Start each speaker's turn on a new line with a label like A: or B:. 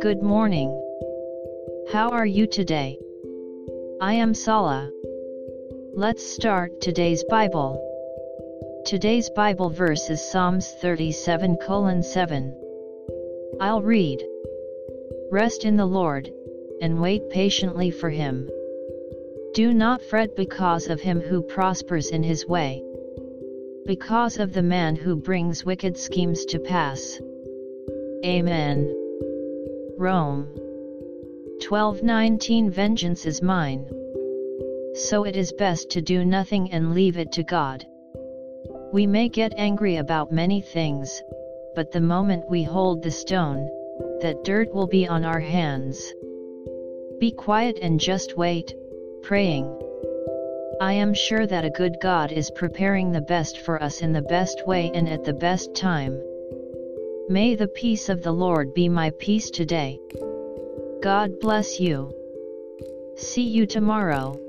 A: Good morning. How are you today? I am Sala. Let's start today's Bible. Today's Bible verse is Psalms 37 7. I'll read. Rest in the Lord, and wait patiently for him. Do not fret because of him who prospers in his way. Because of the man who brings wicked schemes to pass. Amen. Rome 12:19 Vengeance is mine. So it is best to do nothing and leave it to God. We may get angry about many things, but the moment we hold the stone, that dirt will be on our hands. Be quiet and just wait, praying. I am sure that a good God is preparing the best for us in the best way and at the best time. May the peace of the Lord be my peace today. God bless you. See you tomorrow.